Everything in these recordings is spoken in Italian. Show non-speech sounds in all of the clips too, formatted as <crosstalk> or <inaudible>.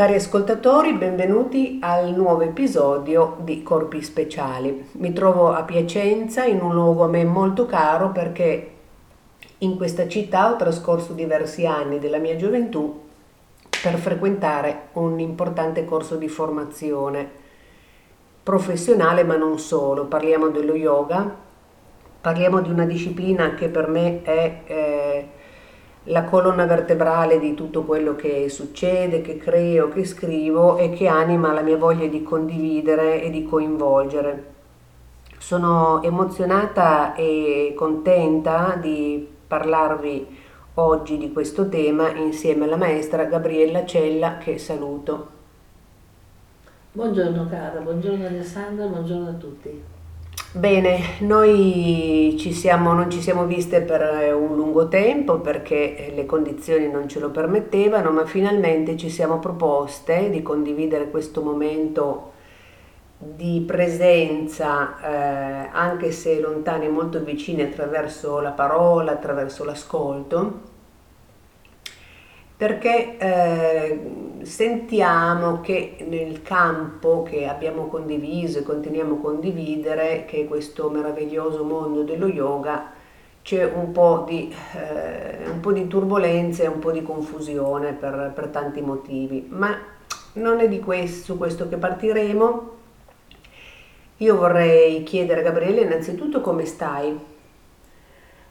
Cari ascoltatori, benvenuti al nuovo episodio di Corpi Speciali. Mi trovo a Piacenza, in un luogo a me molto caro perché in questa città ho trascorso diversi anni della mia gioventù per frequentare un importante corso di formazione professionale, ma non solo. Parliamo dello yoga, parliamo di una disciplina che per me è... Eh, la colonna vertebrale di tutto quello che succede, che creo, che scrivo e che anima la mia voglia di condividere e di coinvolgere. Sono emozionata e contenta di parlarvi oggi di questo tema insieme alla maestra Gabriella Cella che saluto. Buongiorno cara, buongiorno Alessandra, buongiorno a tutti. Bene, noi ci siamo, non ci siamo viste per eh, un lungo tempo perché eh, le condizioni non ce lo permettevano, ma finalmente ci siamo proposte di condividere questo momento di presenza, eh, anche se lontani e molto vicini attraverso la parola, attraverso l'ascolto, perché eh, sentiamo che nel campo che abbiamo condiviso e continuiamo a condividere, che è questo meraviglioso mondo dello yoga, c'è un po' di, eh, un po di turbolenza e un po' di confusione per, per tanti motivi, ma non è di questo, su questo che partiremo. Io vorrei chiedere a Gabriele innanzitutto come stai?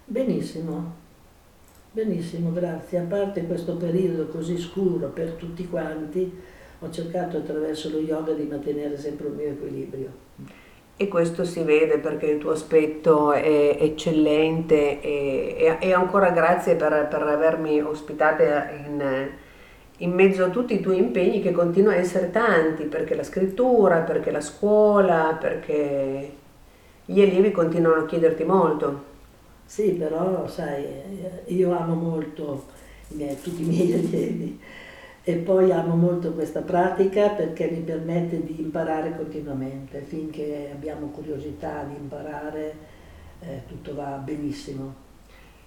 Benissimo, Benissimo, grazie. A parte questo periodo così scuro per tutti quanti, ho cercato attraverso lo yoga di mantenere sempre un mio equilibrio. E questo si vede perché il tuo aspetto è eccellente e, e ancora grazie per, per avermi ospitata in, in, mezzo a tutti i tuoi impegni che continuano a essere tanti, perché la scrittura, perché la scuola, perché gli allievi continuano a chiederti molto. Sì, però sai, io amo molto i miei, tutti i miei <laughs> allievi e poi amo molto questa pratica perché mi permette di imparare continuamente, finché abbiamo curiosità di imparare eh, tutto va benissimo.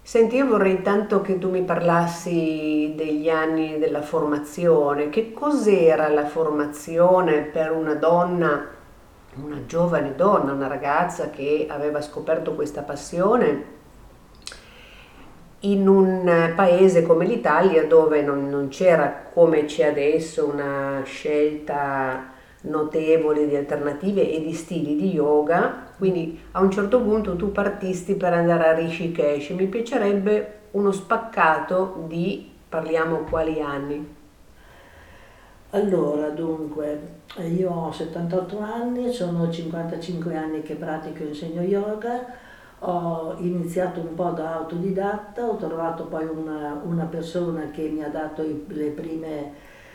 Senti, io vorrei intanto che tu mi parlassi degli anni della formazione. Che cos'era la formazione per una donna, una giovane donna, una ragazza che aveva scoperto questa passione in un paese come l'Italia dove non, non c'era come c'è adesso una scelta notevole di alternative e di stili di yoga, quindi a un certo punto tu partisti per andare a Rishikesh, mi piacerebbe uno spaccato di, parliamo quali anni? Allora, dunque, io ho 78 anni, sono 55 anni che pratico e insegno yoga, ho iniziato un po' da autodidatta, ho trovato poi una, una persona che mi ha dato le prime,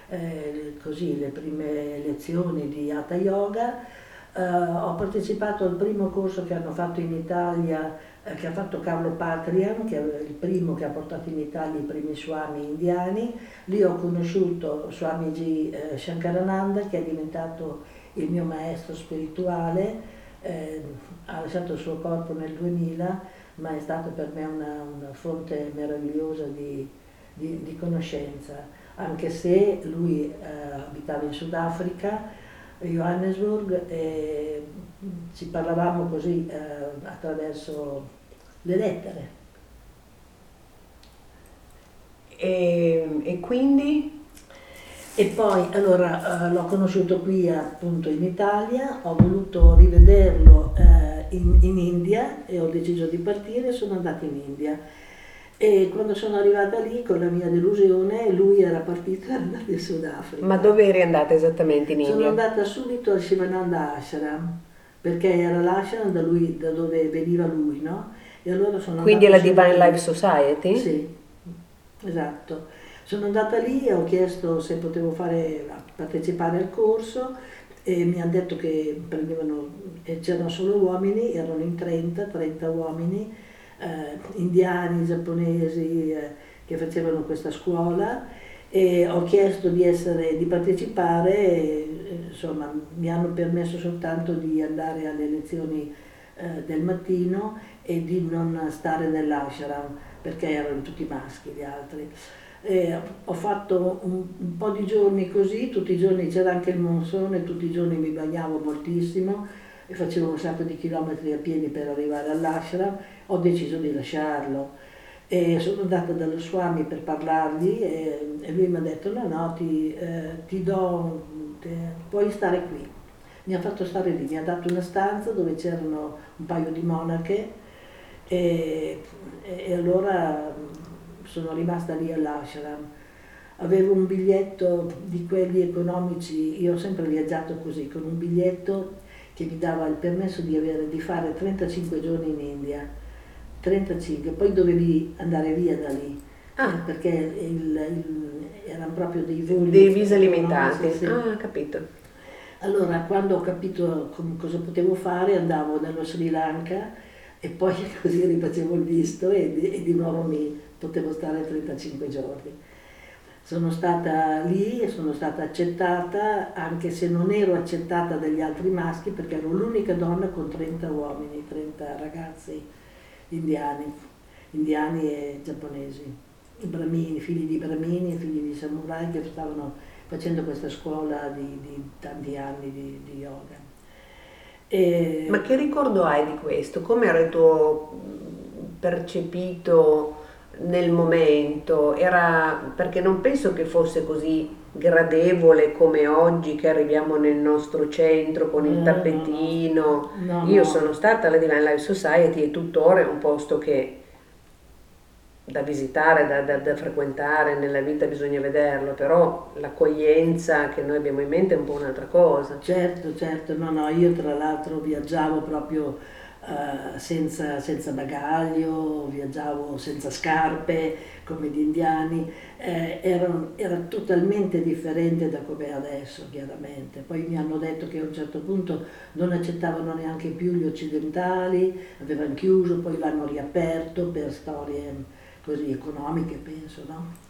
eh, così, le prime lezioni di Hatha Yoga, eh, ho partecipato al primo corso che hanno fatto in Italia, eh, che ha fatto Carlo Patrian, che è il primo che ha portato in Italia i primi swami indiani, lì ho conosciuto Swamiji eh, Shankarananda che è diventato il mio maestro spirituale, eh, ha lasciato il suo corpo nel 2000, ma è stata per me una, una fonte meravigliosa di, di, di, conoscenza, anche se lui eh, abitava in Sudafrica, Johannesburg, e ci parlavamo così eh, attraverso le lettere. E, e quindi e poi allora eh, l'ho conosciuto qui appunto in Italia, ho voluto rivederlo eh, in, in, India e ho deciso di partire e sono andata in India. E quando sono arrivata lì con la mia delusione, lui era partito e era andato in Sudafrica. Ma dove eri andata esattamente in India? Sono andata subito al Shivananda Ashram, perché era l'ashram da, lui, da dove veniva lui, no? E allora sono Quindi la Divine Life Society? Sì, esatto. Sono andata lì e ho chiesto se potevo fare, partecipare al corso e mi hanno detto che prendevano, c'erano solo uomini, erano in 30, 30 uomini, eh, indiani, giapponesi eh, che facevano questa scuola e ho chiesto di, essere, di partecipare e insomma mi hanno permesso soltanto di andare alle lezioni eh, del mattino e di non stare nell'ashram perché erano tutti maschi gli altri. E ho fatto un, un, po' di giorni così, tutti i giorni c'era anche il monsone, tutti i giorni mi bagnavo moltissimo e facevo un sacco di chilometri a piedi per arrivare all'ashram, ho deciso di lasciarlo. E sono andata dallo Swami per parlargli e, e lui mi ha detto no, no, ti, eh, ti do, te, puoi stare qui. Mi ha fatto stare lì, mi ha dato una stanza dove c'erano un paio di monache e, e allora sono rimasta lì all'ashram. Avevo un biglietto di quelli economici, io ho sempre viaggiato così, con un biglietto che mi dava il permesso di, avere, di fare 35 giorni in India, 35, poi dovevi andare via da lì, ah. eh, perché il, il, erano proprio dei voli. Dei visa limitati, sì. ah, capito. Allora, quando ho capito cosa potevo fare, andavo nello Sri Lanka e poi <laughs> così rifacevo il visto e di, e di nuovo mi potevo stare 35 giorni. Sono stata lì e sono stata accettata, anche se non ero accettata dagli altri maschi, perché ero l'unica donna con 30 uomini, 30 ragazzi indiani, indiani e giapponesi, bramini, figli di bramini e figli di samurai che stavano facendo questa scuola di, di tanti anni di, di yoga. E... Ma che ricordo hai di questo? Come era il tuo percepito nel momento? Era perché non penso che fosse così gradevole come oggi che arriviamo nel nostro centro con il tappetino. No, no. Io sono stata alla Divine Life Society e tuttora è un posto che da visitare, da, da, da, frequentare, nella vita bisogna vederlo, però l'accoglienza che noi abbiamo in mente è un po' un'altra cosa. Certo, certo, no, no, io tra l'altro viaggiavo proprio uh, senza, senza, bagaglio, viaggiavo senza scarpe come gli indiani, eh, era, era, totalmente differente da come è adesso chiaramente. Poi mi hanno detto che a un certo punto non accettavano neanche più gli occidentali, avevano chiuso, poi l'hanno riaperto per storie così economiche penso, no?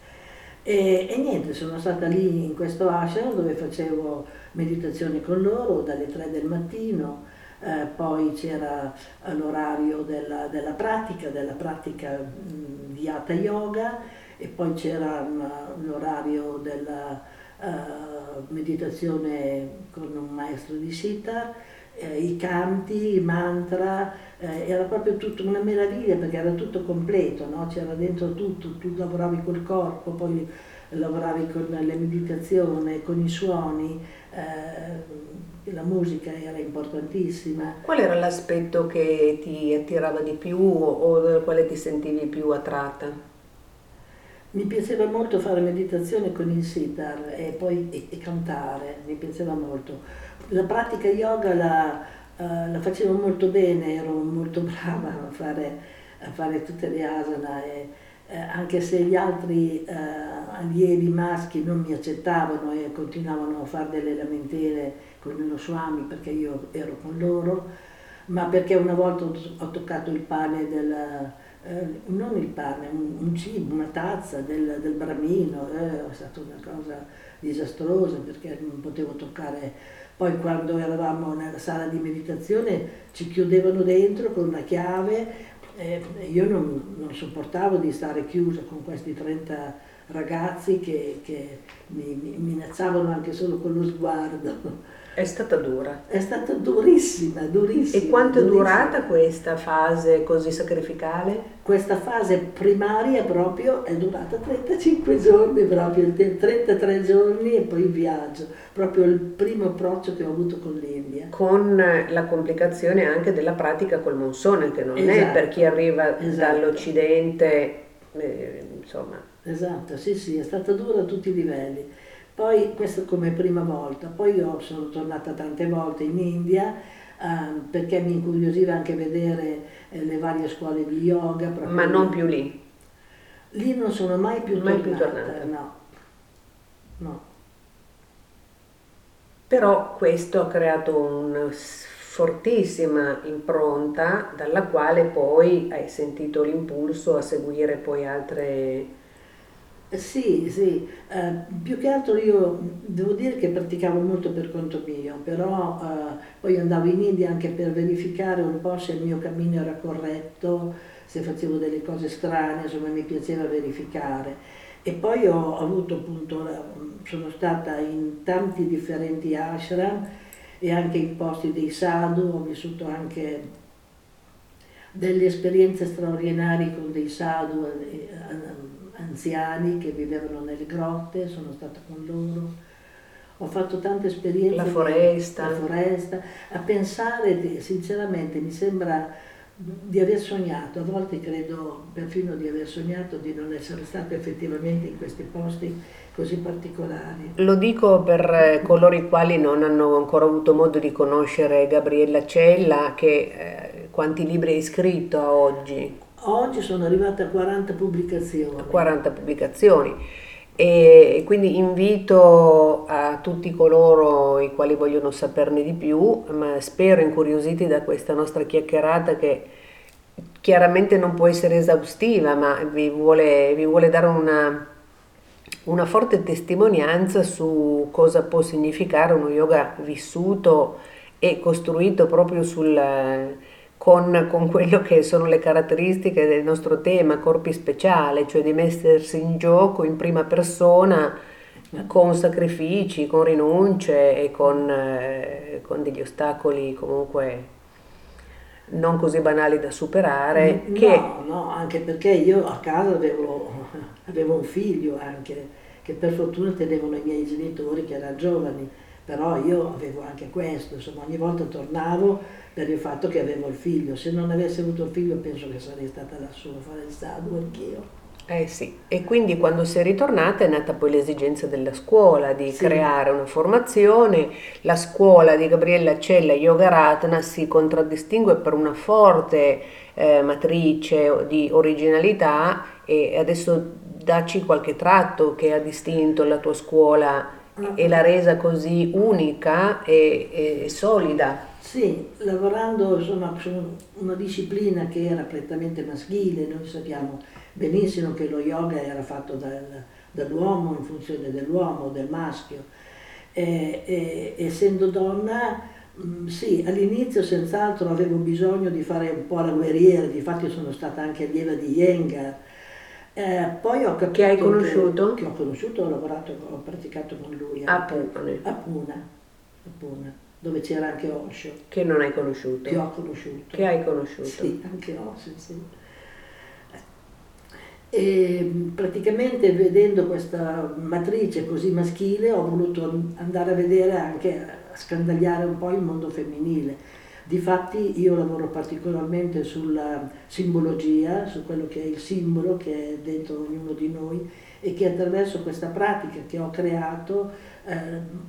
E, e, niente, sono stata lì in questo ashram dove facevo meditazione con loro dalle 3 del mattino, eh, poi c'era l'orario della, della, pratica, della pratica mh, di Hatha Yoga e poi c'era l'orario della uh, meditazione con un maestro di Sitar eh, i canti, i mantra, eh, era proprio tutto una meraviglia perché era tutto completo, no? c'era dentro tutto, tu lavoravi col corpo, poi lavoravi con la meditazione, con i suoni, eh, la musica era importantissima. Qual era l'aspetto che ti attirava di più o del quale ti sentivi più attratta? Mi piaceva molto fare meditazione con il sitar e poi e, e cantare, mi piaceva molto la pratica yoga la, uh, la, facevo molto bene, ero molto <laughs> brava a fare, a fare tutte le asana e eh, anche se gli altri eh, allievi maschi non mi accettavano e continuavano a fare delle lamentele con lo Swami perché io ero con loro, ma perché una volta ho, ho toccato il pane del, eh, non il pane, un, un, cibo, una tazza del, del bramino, eh, è stata una cosa disastrosa perché non potevo toccare. Poi quando eravamo nella sala di meditazione ci chiudevano dentro con una chiave, eh, io non, non, sopportavo di stare chiusa con questi 30 ragazzi che, che mi, mi minacciavano anche solo con lo sguardo. È stata dura. È stata durissima, durissima. E quanto durissima. è durata questa fase così sacrificale? Questa fase primaria proprio è durata 35 giorni, proprio 33 giorni e poi il viaggio, proprio il primo approccio che ho avuto con l'India. Con la complicazione anche della pratica col monsone, che non esatto. è per chi arriva esatto. dall'Occidente, eh, insomma. Esatto, sì, sì, è stata dura a tutti i livelli. Poi questo come prima volta, poi io sono tornata tante volte in India eh, perché mi incuriosiva anche vedere eh, le varie scuole di yoga. Ma non più lì? Lì non sono mai più mai tornata, più tornata. no. no. Però questo ha creato una fortissima impronta dalla quale poi hai sentito l'impulso a seguire poi altre sì, sì, eh, più che altro io devo dire che praticavo molto per conto mio, però eh, poi andavo in India anche per verificare un po' se il mio cammino era corretto, se facevo delle cose strane, insomma mi piaceva verificare. E poi ho avuto appunto, sono stata in tanti differenti ashram e anche in posti dei sadhu, ho vissuto anche delle esperienze straordinarie con dei sadhu eh, anziani che vivevano nelle grotte, sono stata con loro. Ho fatto tante esperienze. La foresta. La foresta. A pensare, sinceramente, mi sembra di aver sognato, a volte credo perfino di aver sognato di non essere stato effettivamente in questi posti così particolari. Lo dico per eh, coloro i quali non hanno ancora avuto modo di conoscere Gabriella Cella, che eh, quanti libri hai scritto a oggi? Oggi sono arrivata a 40 pubblicazioni. 40 pubblicazioni. E quindi invito a tutti coloro i quali vogliono saperne di più, ma spero incuriositi da questa nostra chiacchierata che chiaramente non può essere esaustiva, ma vi vuole, vi vuole dare una, una forte testimonianza su cosa può significare uno yoga vissuto e costruito proprio sul con, con quello che sono le caratteristiche del nostro tema, corpi speciali, cioè di mettersi in gioco in prima persona con sacrifici, con rinunce e con, eh, con degli ostacoli comunque non così banali da superare. No, che... no, anche perché io a casa avevo, <laughs> avevo un figlio anche, che per fortuna tenevano i miei genitori che erano giovani, però io avevo anche questo, insomma ogni volta tornavo per il fatto che avevo il figlio. Se non avessi avuto il figlio penso che sarei stata lassù a fare il sadhu anch'io. Eh sì, e quindi quando sei ritornata è nata poi l'esigenza della scuola di sì. creare una formazione. La scuola di Gabriella Cella Yoga Ratna si contraddistingue per una forte eh, matrice di originalità e adesso dacci qualche tratto che ha distinto la tua scuola e l'ha resa così unica e, e solida. Sì, lavorando insomma, su una disciplina che era prettamente maschile, noi sappiamo benissimo che lo yoga era fatto dal, dall'uomo in funzione dell'uomo, del maschio. E, e, essendo donna, mm, sì, all'inizio senz'altro avevo bisogno di fare un po' la guerriera, difatti sono stata anche allieva di Yengar. Eh, poi ho capito che hai conosciuto? Che, che ho conosciuto, ho lavorato, ho praticato con lui. A. A Puna. A Puna dove c'era anche Osho. Che non hai conosciuto? Che ho conosciuto. Che hai conosciuto? Sì, anche Osho, sì. E praticamente vedendo questa matrice così maschile ho voluto andare a vedere anche, a scandagliare un po' il mondo femminile. Difatti io lavoro particolarmente sulla simbologia, su quello che è il simbolo che è dentro ognuno di noi e che attraverso questa pratica che ho creato eh,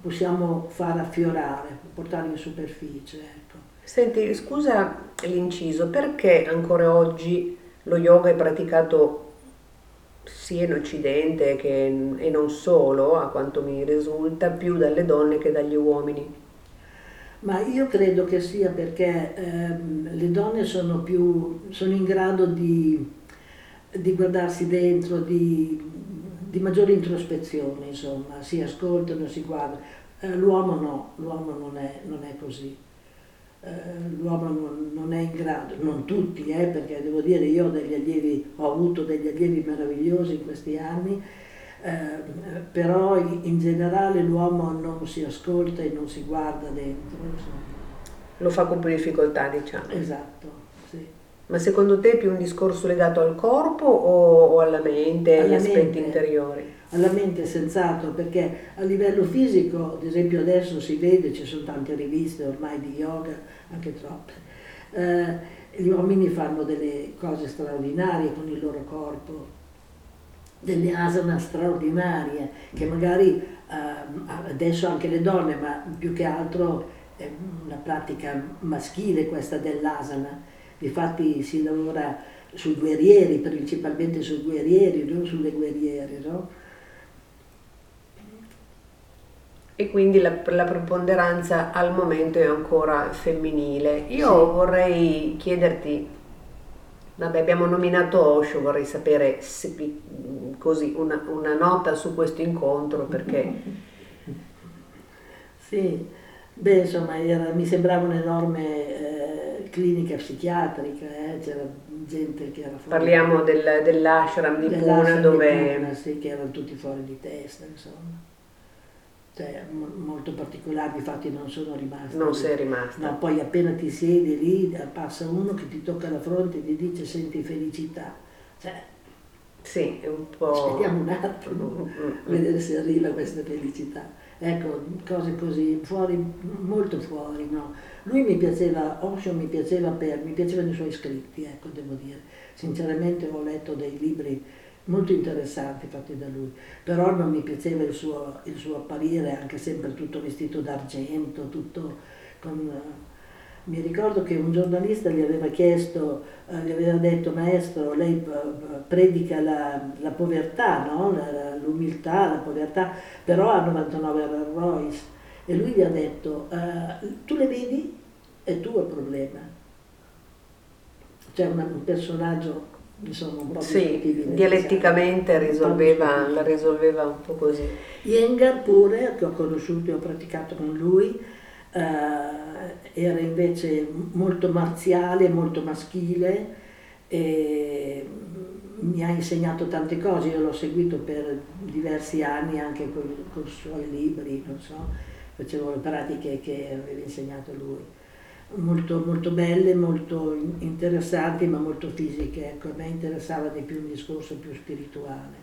possiamo far affiorare, portare in superficie. Ecco. Senti, scusa l'inciso, perché ancora oggi lo yoga è praticato sia in Occidente che, e non solo, a quanto mi risulta, più dalle donne che dagli uomini? Ma io credo che sia perché ehm, le donne sono, più, sono in grado di, di guardarsi dentro, di di maggiore introspezione, insomma, si ascoltano, si guardano. Eh, l'uomo no, l'uomo non è, non è così. Eh, l'uomo non, non, è in grado, non tutti, eh, perché devo dire io ho, degli allievi, ho avuto degli allievi meravigliosi in questi anni, eh, però in generale l'uomo non si ascolta e non si guarda dentro. Insomma. Lo fa con più difficoltà, diciamo. Esatto. Ma secondo te è più un discorso legato al corpo o, o alla mente, agli aspetti interiori? Alla mente senz'altro, perché a livello fisico, ad esempio adesso si vede, ci sono tante riviste ormai di yoga, anche troppe, eh, gli uomini fanno delle cose straordinarie con il loro corpo, delle asana straordinarie, che magari eh, adesso anche le donne, ma più che altro è una pratica maschile questa dell'asana Difatti si lavora sui guerrieri, principalmente sui guerrieri, non sulle guerriere, no? E quindi la, la, preponderanza al momento è ancora femminile. Io sì. vorrei chiederti, vabbè abbiamo nominato Osho, vorrei sapere se, così una, una nota su questo incontro perché... <laughs> sì, beh insomma era, mi sembrava un enorme... Eh, clinica psichiatrica, eh, c'era gente che era fuori. Parliamo del, dell'ashram di Puna dove... Di Puna, sì, che erano tutti fuori di testa, insomma. Cioè, molto particolari, infatti non sono rimasti. Non sei rimasta. No, poi appena ti siedi lì, passa uno che ti tocca la fronte e ti dice senti felicità. Cioè, sì, è un po'... <laughs> Aspettiamo un attimo, mm, mm, mm. vedere se arriva questa felicità. Ecco, cose così, fuori, molto fuori, no? Lui mi piaceva, Osho mi piaceva per, mi piacevano i suoi scritti, ecco, devo dire. Sinceramente ho letto dei libri molto interessanti fatti da lui, però non mi piaceva il suo, il suo apparire, anche sempre tutto vestito d'argento, tutto con mi ricordo che un giornalista gli aveva chiesto, eh, gli aveva detto maestro, lei eh, predica la, la povertà, no? l'umiltà, la povertà, però ha 99 Rolls e lui gli ha detto, eh, tu le vedi? È tuo il problema. C'è un personaggio insomma un po' sì, dialetticamente risolveva, la risolveva un po' così. Iyengar pure, che ho conosciuto e ho praticato con lui, eh, era invece molto marziale, molto maschile e mi ha insegnato tante cose, io l'ho seguito per diversi anni anche con, con i suoi libri, non so, facevo le pratiche che aveva insegnato lui. Molto, molto belle, molto interessanti ma molto fisiche, ecco, a me interessava di più un discorso più spirituale.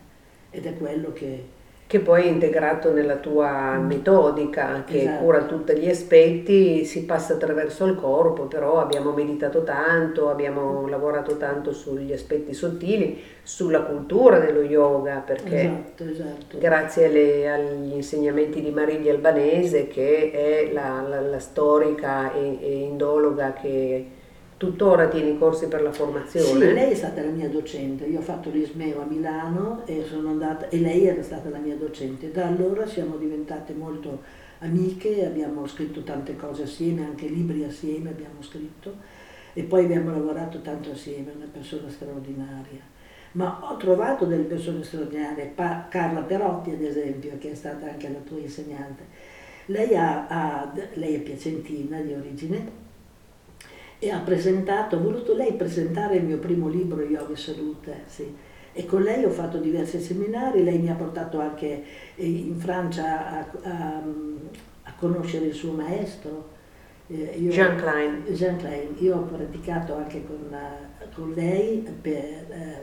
Ed è quello che, che poi è integrato nella tua metodica che esatto. cura tutti gli aspetti, si passa attraverso il corpo, però abbiamo meditato tanto, abbiamo lavorato tanto sugli aspetti sottili, sulla cultura dello yoga, perché esatto, esatto. grazie alle, agli insegnamenti di Mariglia Albanese, che è la, la, la storica e, e indologa che Tuttora tieni corsi per la formazione? Sì, lei è stata la mia docente, io ho fatto l'ISMEO a Milano e, andata, e lei era stata la mia docente. Da allora siamo diventate molto amiche, abbiamo scritto tante cose assieme, anche libri assieme abbiamo scritto e poi abbiamo lavorato tanto assieme, una persona straordinaria. Ma ho trovato delle persone straordinarie, pa- Carla Perotti ad esempio, che è stata anche la tua insegnante. Lei, ha, ha, lei è piacentina di origine e ha presentato, ha voluto lei presentare il mio primo libro Yoga e Salute, sì. e con lei ho fatto diversi seminari, lei mi ha portato anche eh, in Francia a, a, a conoscere il suo maestro. Eh, io, Jean Klein. Jean Klein. Io ho praticato anche con, con lei per, eh,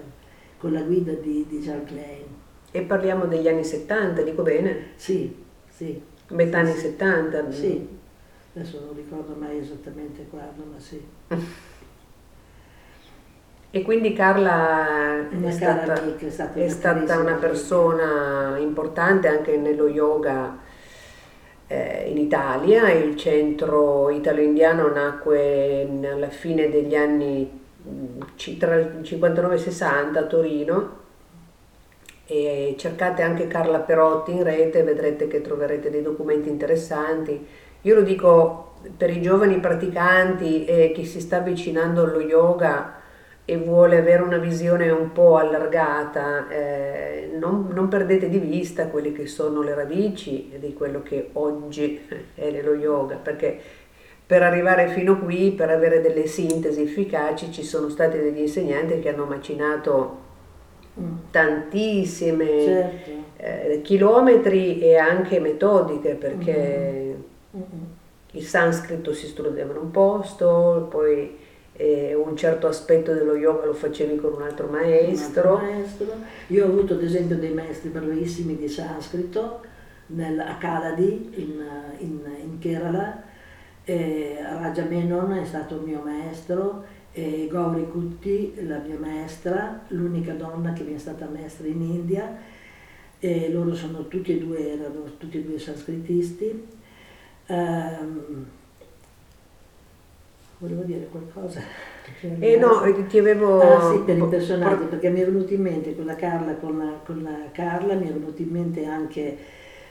con la guida di, di Jean Klein. E parliamo degli anni 70, dico bene? Sì, sì. Metà sì, anni 70? Sì, adesso non ricordo mai esattamente quando, ma sì. E quindi Carla è stata, amica, è stata, è stata una persona importante anche nello yoga eh, in Italia, il centro italo-indiano nacque alla fine degli anni tra il 59 e il 60 a Torino. E cercate anche Carla Perotti in rete, vedrete che troverete dei documenti interessanti io lo dico per i giovani praticanti e chi si sta avvicinando allo yoga e vuole avere una visione un po' allargata, eh, non, non, perdete di vista quelle che sono le radici di quello che oggi è lo yoga, perché per arrivare fino qui, per avere delle sintesi efficaci, ci sono stati degli insegnanti che hanno macinato tantissime certo. eh, chilometri e anche metodiche, perché... Mm il sanscrito si studiava in un posto, poi eh, un certo aspetto dello yoga lo facevi con un altro maestro. Un altro maestro. Io ho avuto ad esempio dei maestri bravissimi di sanscrito nel, a Kaladi in, in, in Kerala, eh, Raja Menon è stato il mio maestro e Gauri Kutti la mia maestra, l'unica donna che mi è stata maestra in India e loro sono tutti e due, erano tutti e due sanscritisti Um, volevo dire qualcosa. Eh no, ti avevo... Ah sì, per i personaggi, perché mi è venuto in mente con la Carla, con la, con la Carla mi è venuto in mente anche,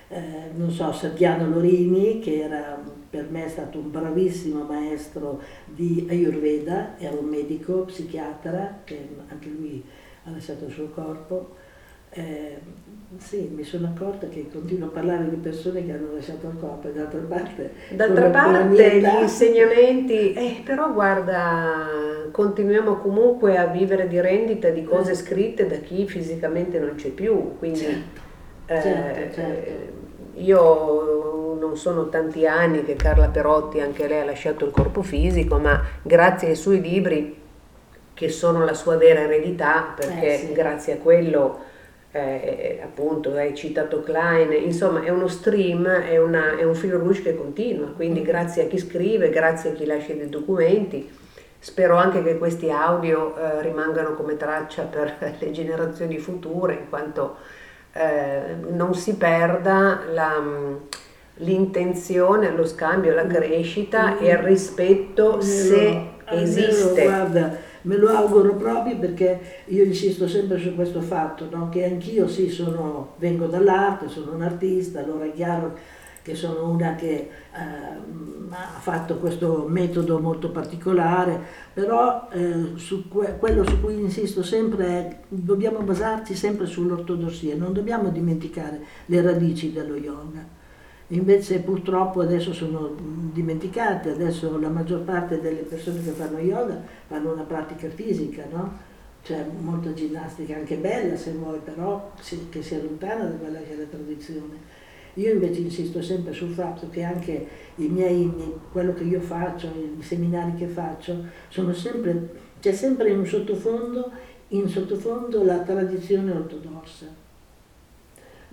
eh, non so, Sergiano Lorini, che era, per me è stato un bravissimo maestro di Ayurveda, era un medico, psichiatra, che anche lui ha lasciato il suo corpo Eh, sì, mi sono accorta che continuo a parlare di persone che hanno lasciato il corpo e d'altra parte... D'altra parte gli insegnamenti, eh, però guarda, continuiamo comunque a vivere di rendita di cose eh. scritte da chi fisicamente non c'è più, quindi certo, eh, certo, certo. io non sono tanti anni che Carla Perotti, anche lei ha lasciato il corpo fisico, ma grazie ai suoi libri, che sono la sua vera eredità, perché eh, sì. grazie a quello eh, appunto hai citato Klein, insomma è uno stream, è, una, è un filo rouge che continua, quindi mm. grazie a chi scrive, grazie a chi lascia dei documenti, spero anche che questi audio eh, rimangano come traccia per <laughs> le generazioni future, in quanto eh, non si perda la, l'intenzione, lo scambio, la crescita e il rispetto se esiste. Guarda, Me lo auguro proprio perché io insisto sempre su questo fatto, no? che anch'io sì sono, vengo dall'arte, sono un artista, allora è chiaro che sono una che eh, ha fatto questo metodo molto particolare, però eh, su que- quello su cui insisto sempre è dobbiamo basarci sempre sull'ortodossia, non dobbiamo dimenticare le radici dello yoga invece purtroppo adesso sono dimenticate, adesso la maggior parte delle persone che fanno yoga fanno una pratica fisica, no? C'è molta ginnastica anche bella se vuoi, però che si allontana da quella che è la tradizione. Io invece insisto sempre sul fatto che anche i miei, quello che io faccio, i seminari che faccio, sempre, c'è sempre in sottofondo, in sottofondo la tradizione ortodossa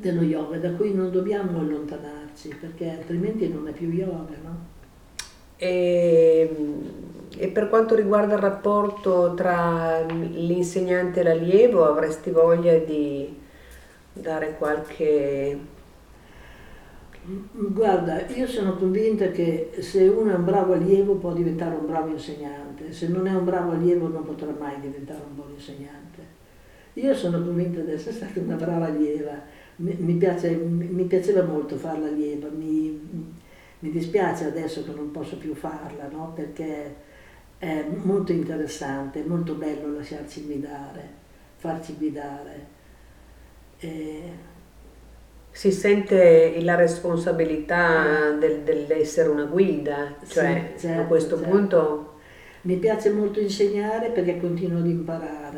dello yoga, da cui non dobbiamo allontanarci, perché altrimenti non è più yoga, no? E, e, per quanto riguarda il rapporto tra l'insegnante e l'allievo, avresti voglia di dare qualche... Guarda, io sono convinta che se uno è un bravo allievo può diventare un bravo insegnante, se non è un bravo allievo non potrà mai diventare un buon insegnante. Io sono convinta di essere stata una brava allieva mi, piace, mi, piaceva molto farla lieva, mi, mi, dispiace adesso che non posso più farla, no? perché è molto interessante, è molto bello lasciarci guidare, farci guidare. E... Si sente la responsabilità del, dell'essere una guida, cioè sì, certo, a questo certo. punto... Mi piace molto insegnare perché continuo ad imparare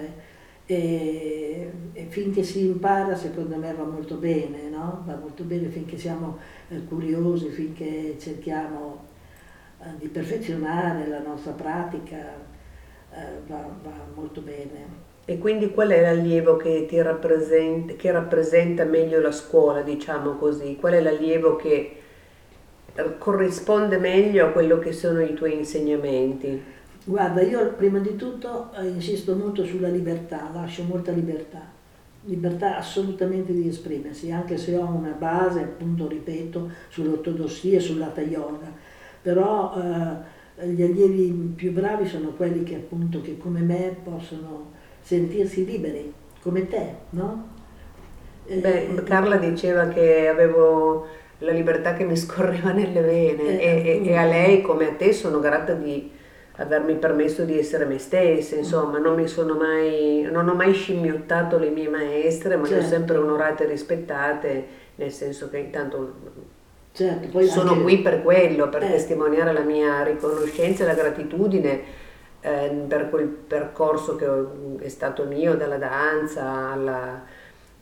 e, e, finché si impara secondo me va molto bene, no? va molto bene finché siamo eh, curiosi, finché cerchiamo eh, di perfezionare la nostra pratica, eh, va, va, molto bene. E quindi qual è l'allievo che ti rappresenta, che rappresenta meglio la scuola, diciamo così? Qual è l'allievo che eh, corrisponde meglio a quello che sono i tuoi insegnamenti? Guarda, io prima di tutto eh, insisto molto sulla libertà, lascio molta libertà, libertà assolutamente di esprimersi, anche se ho una base, appunto, ripeto, sull'ortodossia e sull'ata yoga, però eh, gli allievi più bravi sono quelli che appunto, che come me possono sentirsi liberi, come te, no? Beh, eh, Carla diceva che avevo la libertà che mi scorreva nelle vene eh, e, e, a lei come a te sono grata di avermi permesso di essere me stessa, insomma, non mi sono mai, non ho mai scimmiottato le mie maestre, ma certo. le ho certo. sempre onorate e rispettate, nel senso che intanto certo, sono anche... qui per quello, per eh. testimoniare la mia riconoscenza e la gratitudine eh, per quel percorso che è stato mio, dalla danza alla,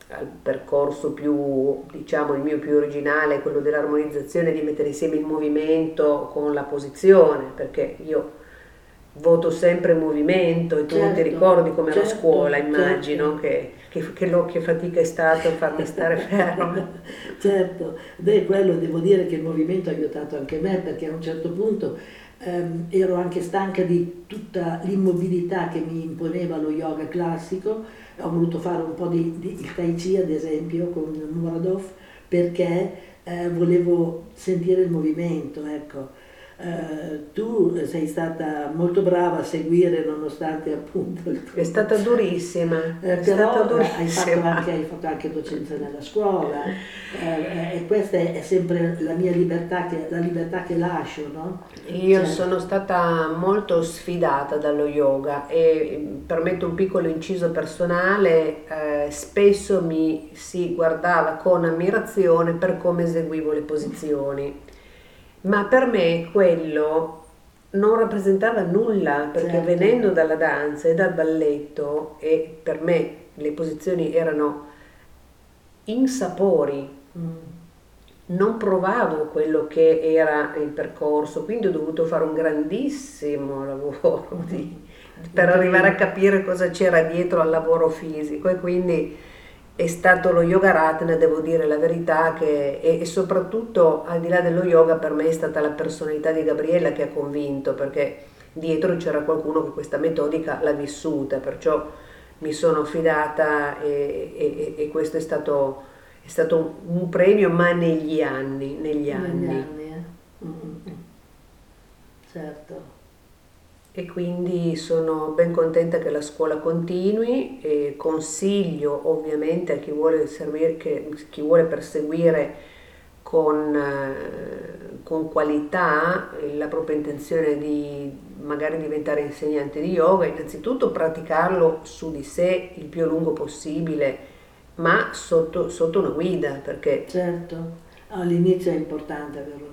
al percorso più, diciamo, il mio più originale, quello dell'armonizzazione, di mettere insieme il movimento con la posizione, perché io voto sempre movimento e tu certo, ti ricordi come certo, la scuola, immagino, certo. che, che, che, lo, che fatica è stato farmi stare <laughs> fermo. certo, beh, quello devo dire che il movimento ha aiutato anche me perché a un certo punto ehm, ero anche stanca di tutta l'immobilità che mi imponeva lo yoga classico, ho voluto fare un po' di, di il Tai Chi ad esempio con Muradov perché eh, volevo sentire il movimento, ecco Uh, tu sei stata molto brava a seguire nonostante appunto il tuo... È stata durissima, eh, è però stata durissima. Hai, fatto anche, hai fatto anche docenza nella scuola eh, e questa è sempre la mia libertà che, la libertà che lascio, no? Io cioè... sono stata molto sfidata dallo yoga e permetto un piccolo inciso personale, eh, spesso mi si guardava con ammirazione per come eseguivo le posizioni ma per me quello non rappresentava nulla perché certo. venendo dalla danza e dal balletto e per me le posizioni erano insapori, mm. non provavo quello che era il percorso, quindi ho dovuto fare un grandissimo lavoro di, per arrivare a capire cosa c'era dietro al lavoro fisico e quindi è stato lo yoga ratna, devo dire la verità, che, e, e, soprattutto al di là dello yoga per me è stata la personalità di Gabriella che ha convinto, perché dietro c'era qualcuno che questa metodica l'ha vissuta, perciò mi sono fidata e, e, e questo è stato, è stato, un premio, ma negli anni, negli anni. Negli anni eh? mm-hmm. Certo e quindi sono ben contenta che la scuola continui e consiglio ovviamente a chi vuole, servire, che, chi vuole perseguire con, eh, con, qualità la propria intenzione di magari diventare insegnante di yoga, innanzitutto praticarlo su di sé il più a lungo possibile, ma sotto, sotto una guida, perché... Certo, all'inizio è importante averlo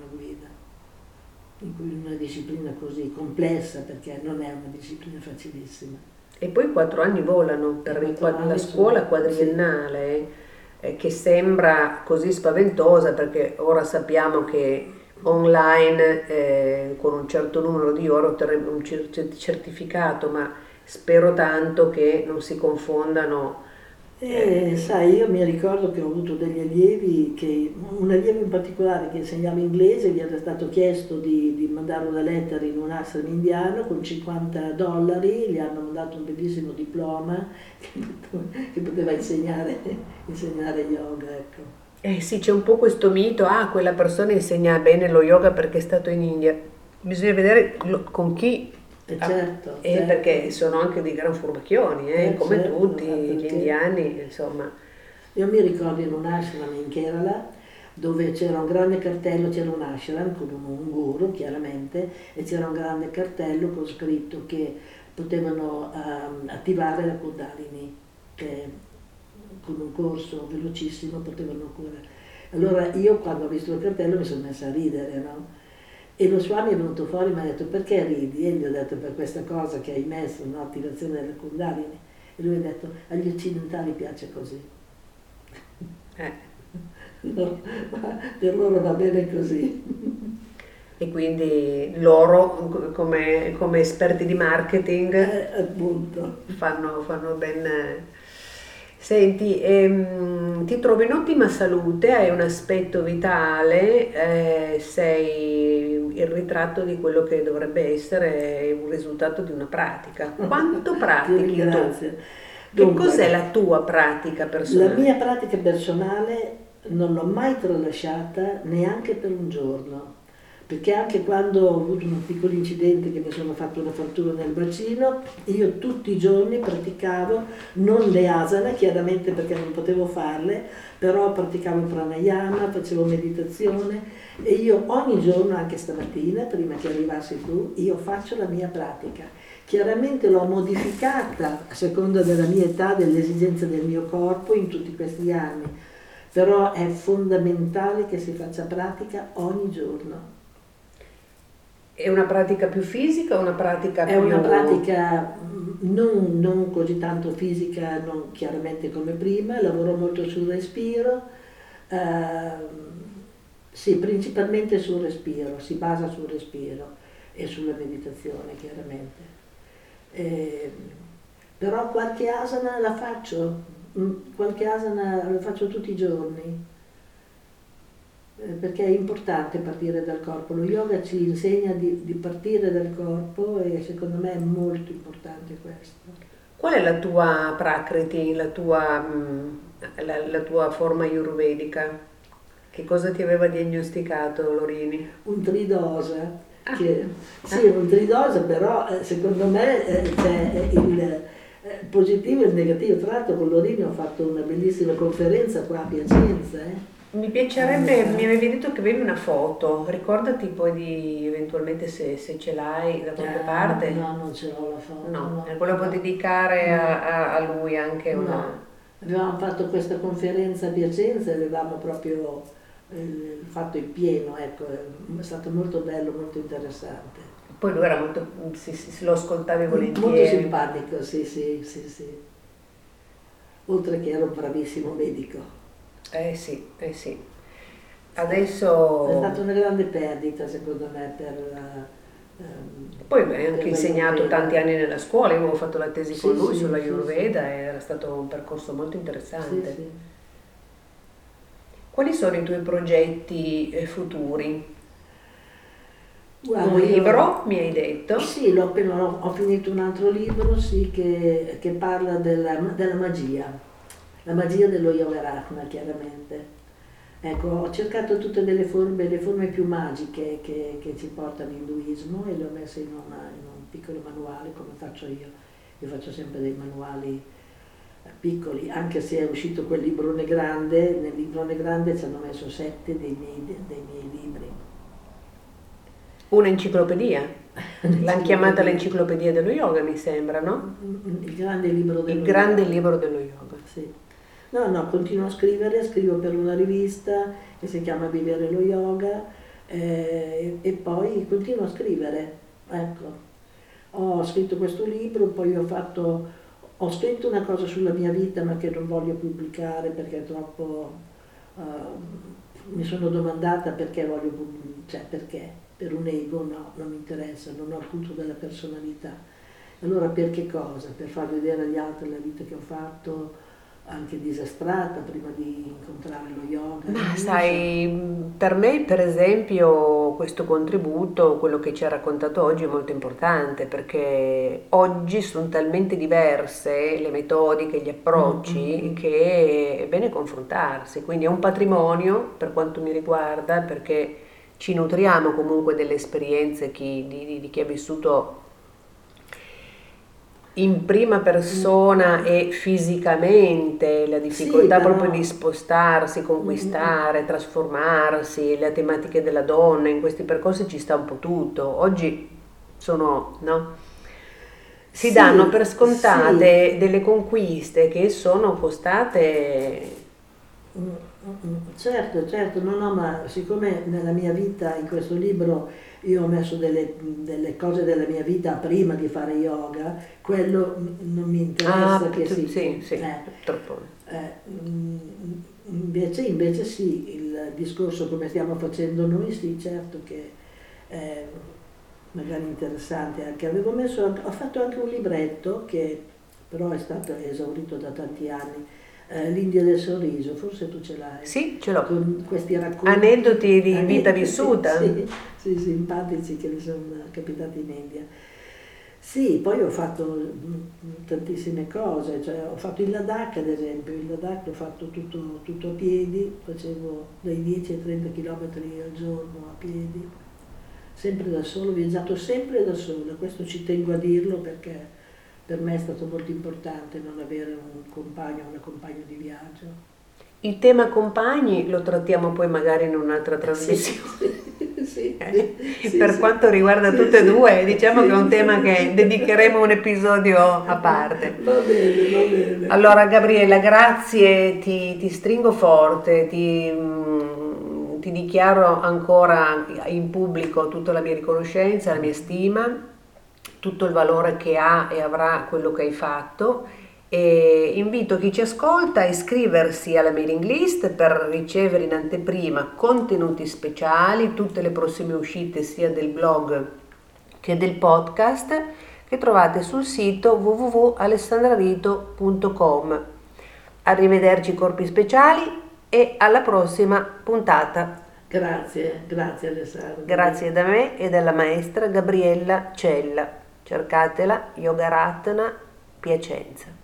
in una disciplina così complessa perché non è una disciplina facilissima. E poi quattro anni volano per la scuola quadriennale sì. eh, che sembra così spaventosa perché ora sappiamo che online eh, con un certo numero di ore otterremo un certificato, ma spero tanto che non si confondano eh, sai, io mi ricordo che ho avuto degli allievi, che, un allievo in particolare che insegnava inglese, gli era stato chiesto di, di mandare una lettera in un ashram indiano con 50 dollari, gli hanno mandato un bellissimo diploma <laughs> che, poteva insegnare, insegnare yoga. Ecco. Eh sì, c'è un po' questo mito, ah, quella persona insegna bene lo yoga perché è stato in India. Bisogna vedere con chi eh certo, eh, certo. perché sono anche dei gran furbacchioni, eh, eh come certo, tutti gli indiani, insomma. Io mi ricordo in un ashram in Kerala dove c'era un grande cartello, c'era un ashram con un guru chiaramente, e c'era un grande cartello con scritto che potevano um, attivare la Kundalini, che con un corso velocissimo potevano curare. Allora io quando ho visto il cartello mi sono messa a ridere, no? E lo Swami è venuto fuori e mi ha detto perché ridi? E gli ho detto per questa cosa che hai messo, no? delle Kundalini. E lui ha detto agli occidentali piace così. Eh. <laughs> No, per loro va bene così. E quindi loro come, come esperti di marketing eh, fanno, fanno ben Senti, ehm, ti trovi in ottima salute, hai un aspetto vitale, eh, sei il ritratto di quello che dovrebbe essere un risultato di una pratica. Quanto <laughs> pratichi tu? Dunque, che cos'è la tua pratica personale? La mia pratica personale non l'ho mai tralasciata neanche per un giorno perché anche quando ho avuto un piccolo incidente che mi sono fatto una frattura nel bacino, io tutti i giorni praticavo, non le asana, chiaramente perché non potevo farle, però praticavo pranayama, facevo meditazione e io ogni giorno, anche stamattina, prima che arrivassi tu, io faccio la mia pratica. Chiaramente l'ho modificata a seconda della mia età, delle esigenze del mio corpo in tutti questi anni, però è fondamentale che si faccia pratica ogni giorno. È una pratica più fisica o una pratica più... È una pratica non, non così tanto fisica, non chiaramente come prima, lavoro molto sul respiro, eh, sì, principalmente sul respiro, si basa sul respiro e sulla meditazione chiaramente. Eh, però qualche asana la faccio, mm, qualche asana la faccio tutti i giorni perché è importante partire dal corpo. Lo yoga ci insegna di, di, partire dal corpo e secondo me è molto importante questo. Qual è la tua prakriti, la tua, mm, la, la tua forma ayurvedica? Che cosa ti aveva diagnosticato Lorini? Un tridosa Ah. Che, sì, un tridosa, però eh, secondo me eh, c'è il eh, positivo e il negativo. Tra l'altro con Lorini ho fatto una bellissima conferenza qua a Piacenza. Eh. Mi piacerebbe, mi avevi detto che avevi una foto, ricordati poi di eventualmente se, se ce l'hai da qualche Eh, parte. No, non ce l'ho la foto. No, no. volevo dedicare a, a- a lui anche una... No. Avevamo fatto questa conferenza a Piacenza e avevamo proprio eh, fatto il pieno, ecco, è stato molto bello, molto interessante. Poi lui era molto... si- si- lo ascoltavi Molto volentieri. simpatico, sì, sì, sì, sì. Oltre che era un bravissimo medico. Eh sì, eh sì. È Adesso... stata una grande perdita, secondo me, per... eh, ehm, Poi hai anche per insegnato tanti anni nella scuola, io avevo fatto la tesi Sì, con lui sì, sulla sì, Ayurveda e era stato un percorso molto Sì, interessante. sì. Quali sono i tuoi progetti eh, futuri? Guarda, un io- libro, mi hai detto. Sì, appena, ho, ho finito un altro libro sì, che, che parla della, della magia, la magia dello yoga Rahma, chiaramente. Ecco, ho cercato tutte delle forme, le forme più magiche che, che ci portano l'induismo e le ho messe in, una- in un piccolo manuale come faccio io. Io faccio sempre dei manuali eh, piccoli, anche se è uscito quel librone grande, nel librone grande ci hanno messo sette dei miei, dei miei libri. Un'enciclopedia. L'hanno chiamata l'enciclopedia dello yoga, mi sembra, no? Il grande libro dello Il grande yoga. libro dello yoga. Sì. No, no, continuo a scrivere, scrivo per una rivista che si chiama Vivere lo Yoga eh, e poi continuo a scrivere. Ecco, ho scritto questo libro, poi ho fatto, ho scritto una cosa sulla mia vita ma che non voglio pubblicare perché è troppo, eh, mi sono domandata perché voglio, pub- cioè perché, per un ego no, non mi interessa, non ho culto della personalità. Allora per che cosa? Per far vedere agli altri la vita che ho fatto, anche disastrata prima di incontrare lo yoga. Ma sai, per me per esempio questo contributo, quello che ci ha raccontato oggi è molto importante perché oggi sono talmente diverse le metodiche, gli approcci Mm, mm, mm. che è bene confrontarsi, quindi è un patrimonio per quanto mi riguarda perché ci nutriamo comunque delle esperienze chi- di- di chi ha vissuto in prima persona e fisicamente la difficoltà però- proprio di spostarsi, conquistare, trasformarsi, le tematiche della donna, in questi percorsi ci sta un po' tutto. Oggi sono, no? Si Sì, danno per scontate delle conquiste che sono costate Mm, mm, mm. Certo, certo, no, no, ma siccome nella mia vita, in questo libro, io ho messo delle, delle cose della mia vita prima di fare yoga, quello non mi interessa Ah, che tu- si... sì, sì, eh, troppo. eh, mm, invece, invece sì, il discorso come stiamo facendo noi, sì, certo che è magari interessante anche. Avevo messo, ho fatto anche un libretto che però è stato esaurito da tanti anni, eh, L'India del sorriso, forse tu ce l'hai. Sì, ce l'ho. Con questi racconti. Aneddoti di vita Aneddoti, vissuta. Sì, sì, simpatici che mi sono capitati in India. Sì, poi ho fatto mm, tantissime cose, cioè ho fatto il Ladakh ad esempio, il Ladakh l'ho fatto tutto, tutto a piedi, facevo dai 10 ai 30 km al giorno a piedi, sempre da solo, ho viaggiato sempre da sola, questo ci tengo a dirlo perché per me è stato molto importante non avere un compagno o una compagna di viaggio. Il tema compagni lo trattiamo poi magari in un'altra trasmissione. Sì, <laughs> sì, Eh, sì, per quanto riguarda tutte e due, diciamo Sì, che è un tema che dedicheremo un episodio a parte. Va bene, va bene. Allora Gabriella, grazie, ti, ti stringo forte, ti, mm, ti dichiaro ancora in pubblico tutta la mia riconoscenza, la mia stima, tutto il valore che ha e avrà quello che hai fatto e invito chi ci ascolta a iscriversi alla mailing list per ricevere in anteprima contenuti speciali, tutte le prossime uscite sia del blog che del podcast che trovate sul sito www.alessandrarito.com. Arrivederci corpi speciali e alla prossima puntata. Grazie, grazie Alessandro. Grazie da me e dalla maestra Gabriella Cella. Cercatela Yogaratna Piacenza.